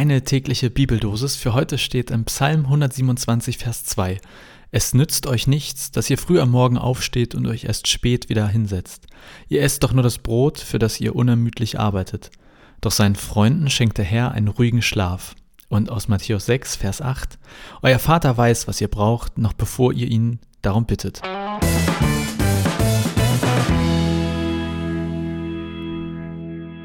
Deine tägliche Bibeldosis für heute steht im Psalm 127, Vers 2. Es nützt euch nichts, dass ihr früh am Morgen aufsteht und euch erst spät wieder hinsetzt. Ihr esst doch nur das Brot, für das ihr unermüdlich arbeitet. Doch seinen Freunden schenkt der Herr einen ruhigen Schlaf. Und aus Matthäus 6, Vers 8. Euer Vater weiß, was ihr braucht, noch bevor ihr ihn darum bittet.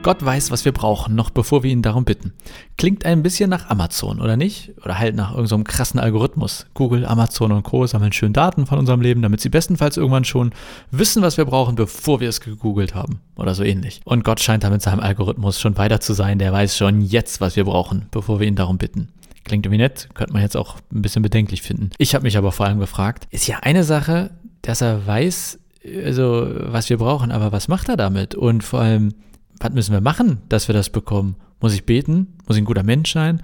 Gott weiß, was wir brauchen, noch bevor wir ihn darum bitten. Klingt ein bisschen nach Amazon, oder nicht? Oder halt nach irgendeinem so krassen Algorithmus. Google, Amazon und Co. sammeln schön Daten von unserem Leben, damit sie bestenfalls irgendwann schon wissen, was wir brauchen, bevor wir es gegoogelt haben. Oder so ähnlich. Und Gott scheint da mit seinem Algorithmus schon weiter zu sein. Der weiß schon jetzt, was wir brauchen, bevor wir ihn darum bitten. Klingt irgendwie nett, könnte man jetzt auch ein bisschen bedenklich finden. Ich habe mich aber vor allem gefragt, ist ja eine Sache, dass er weiß, also was wir brauchen, aber was macht er damit? Und vor allem, was müssen wir machen, dass wir das bekommen? Muss ich beten? Muss ich ein guter Mensch sein?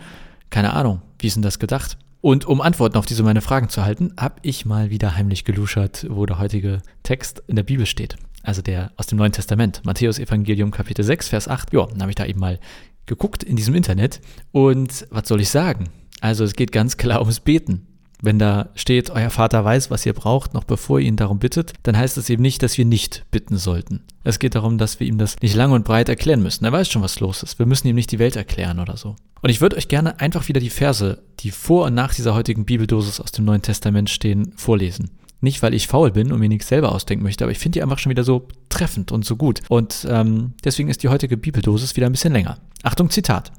Keine Ahnung. Wie ist denn das gedacht? Und um Antworten auf diese meine Fragen zu halten, habe ich mal wieder heimlich geluschert, wo der heutige Text in der Bibel steht. Also der aus dem Neuen Testament, Matthäus Evangelium Kapitel 6, Vers 8. Ja, dann habe ich da eben mal geguckt in diesem Internet. Und was soll ich sagen? Also es geht ganz klar ums Beten. Wenn da steht, euer Vater weiß, was ihr braucht, noch bevor ihr ihn darum bittet, dann heißt es eben nicht, dass wir nicht bitten sollten. Es geht darum, dass wir ihm das nicht lang und breit erklären müssen. Er weiß schon, was los ist. Wir müssen ihm nicht die Welt erklären oder so. Und ich würde euch gerne einfach wieder die Verse, die vor und nach dieser heutigen Bibeldosis aus dem Neuen Testament stehen, vorlesen. Nicht, weil ich faul bin und mir nichts selber ausdenken möchte, aber ich finde die einfach schon wieder so treffend und so gut. Und ähm, deswegen ist die heutige Bibeldosis wieder ein bisschen länger. Achtung, Zitat.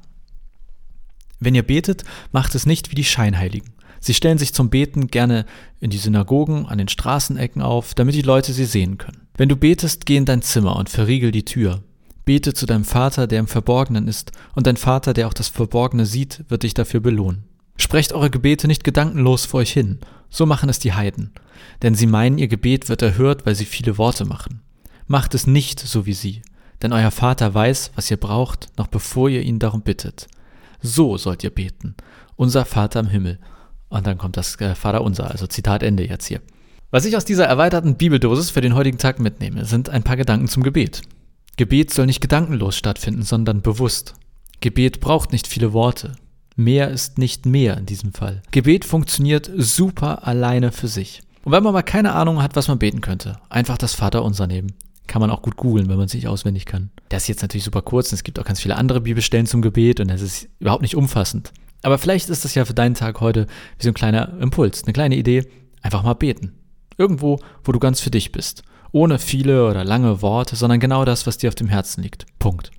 Wenn ihr betet, macht es nicht wie die Scheinheiligen. Sie stellen sich zum Beten gerne in die Synagogen, an den Straßenecken auf, damit die Leute sie sehen können. Wenn du betest, geh in dein Zimmer und verriegel die Tür. Bete zu deinem Vater, der im Verborgenen ist, und dein Vater, der auch das Verborgene sieht, wird dich dafür belohnen. Sprecht eure Gebete nicht gedankenlos vor euch hin, so machen es die Heiden, denn sie meinen, ihr Gebet wird erhört, weil sie viele Worte machen. Macht es nicht so wie sie, denn euer Vater weiß, was ihr braucht, noch bevor ihr ihn darum bittet. So sollt ihr beten. Unser Vater im Himmel, und dann kommt das äh, Vaterunser, also Zitat Ende jetzt hier. Was ich aus dieser erweiterten Bibeldosis für den heutigen Tag mitnehme, sind ein paar Gedanken zum Gebet. Gebet soll nicht gedankenlos stattfinden, sondern bewusst. Gebet braucht nicht viele Worte. Mehr ist nicht mehr in diesem Fall. Gebet funktioniert super alleine für sich. Und wenn man mal keine Ahnung hat, was man beten könnte, einfach das Vaterunser nehmen. Kann man auch gut googeln, wenn man es nicht auswendig kann. Das ist jetzt natürlich super kurz und es gibt auch ganz viele andere Bibelstellen zum Gebet und es ist überhaupt nicht umfassend. Aber vielleicht ist das ja für deinen Tag heute wie so ein kleiner Impuls, eine kleine Idee. Einfach mal beten. Irgendwo, wo du ganz für dich bist. Ohne viele oder lange Worte, sondern genau das, was dir auf dem Herzen liegt. Punkt.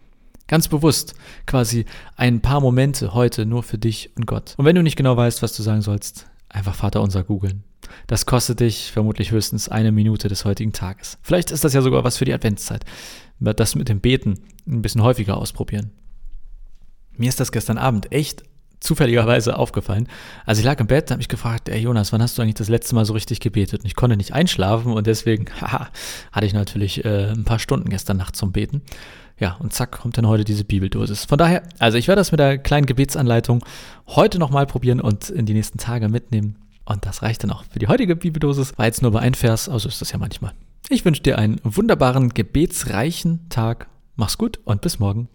Ganz bewusst, quasi ein paar Momente heute nur für dich und Gott. Und wenn du nicht genau weißt, was du sagen sollst, einfach Vater unser googeln. Das kostet dich vermutlich höchstens eine Minute des heutigen Tages. Vielleicht ist das ja sogar was für die Adventszeit. Das mit dem Beten ein bisschen häufiger ausprobieren. Mir ist das gestern Abend echt zufälligerweise aufgefallen. Also ich lag im Bett, habe mich gefragt, ey Jonas, wann hast du eigentlich das letzte Mal so richtig gebetet? Und ich konnte nicht einschlafen und deswegen, haha, hatte ich natürlich äh, ein paar Stunden gestern Nacht zum Beten. Ja, und zack, kommt dann heute diese Bibeldosis. Von daher, also ich werde das mit der kleinen Gebetsanleitung heute nochmal probieren und in die nächsten Tage mitnehmen. Und das reicht dann auch für die heutige Bibeldosis. War jetzt nur bei ein Vers, also ist das ja manchmal. Ich wünsche dir einen wunderbaren, gebetsreichen Tag. Mach's gut und bis morgen.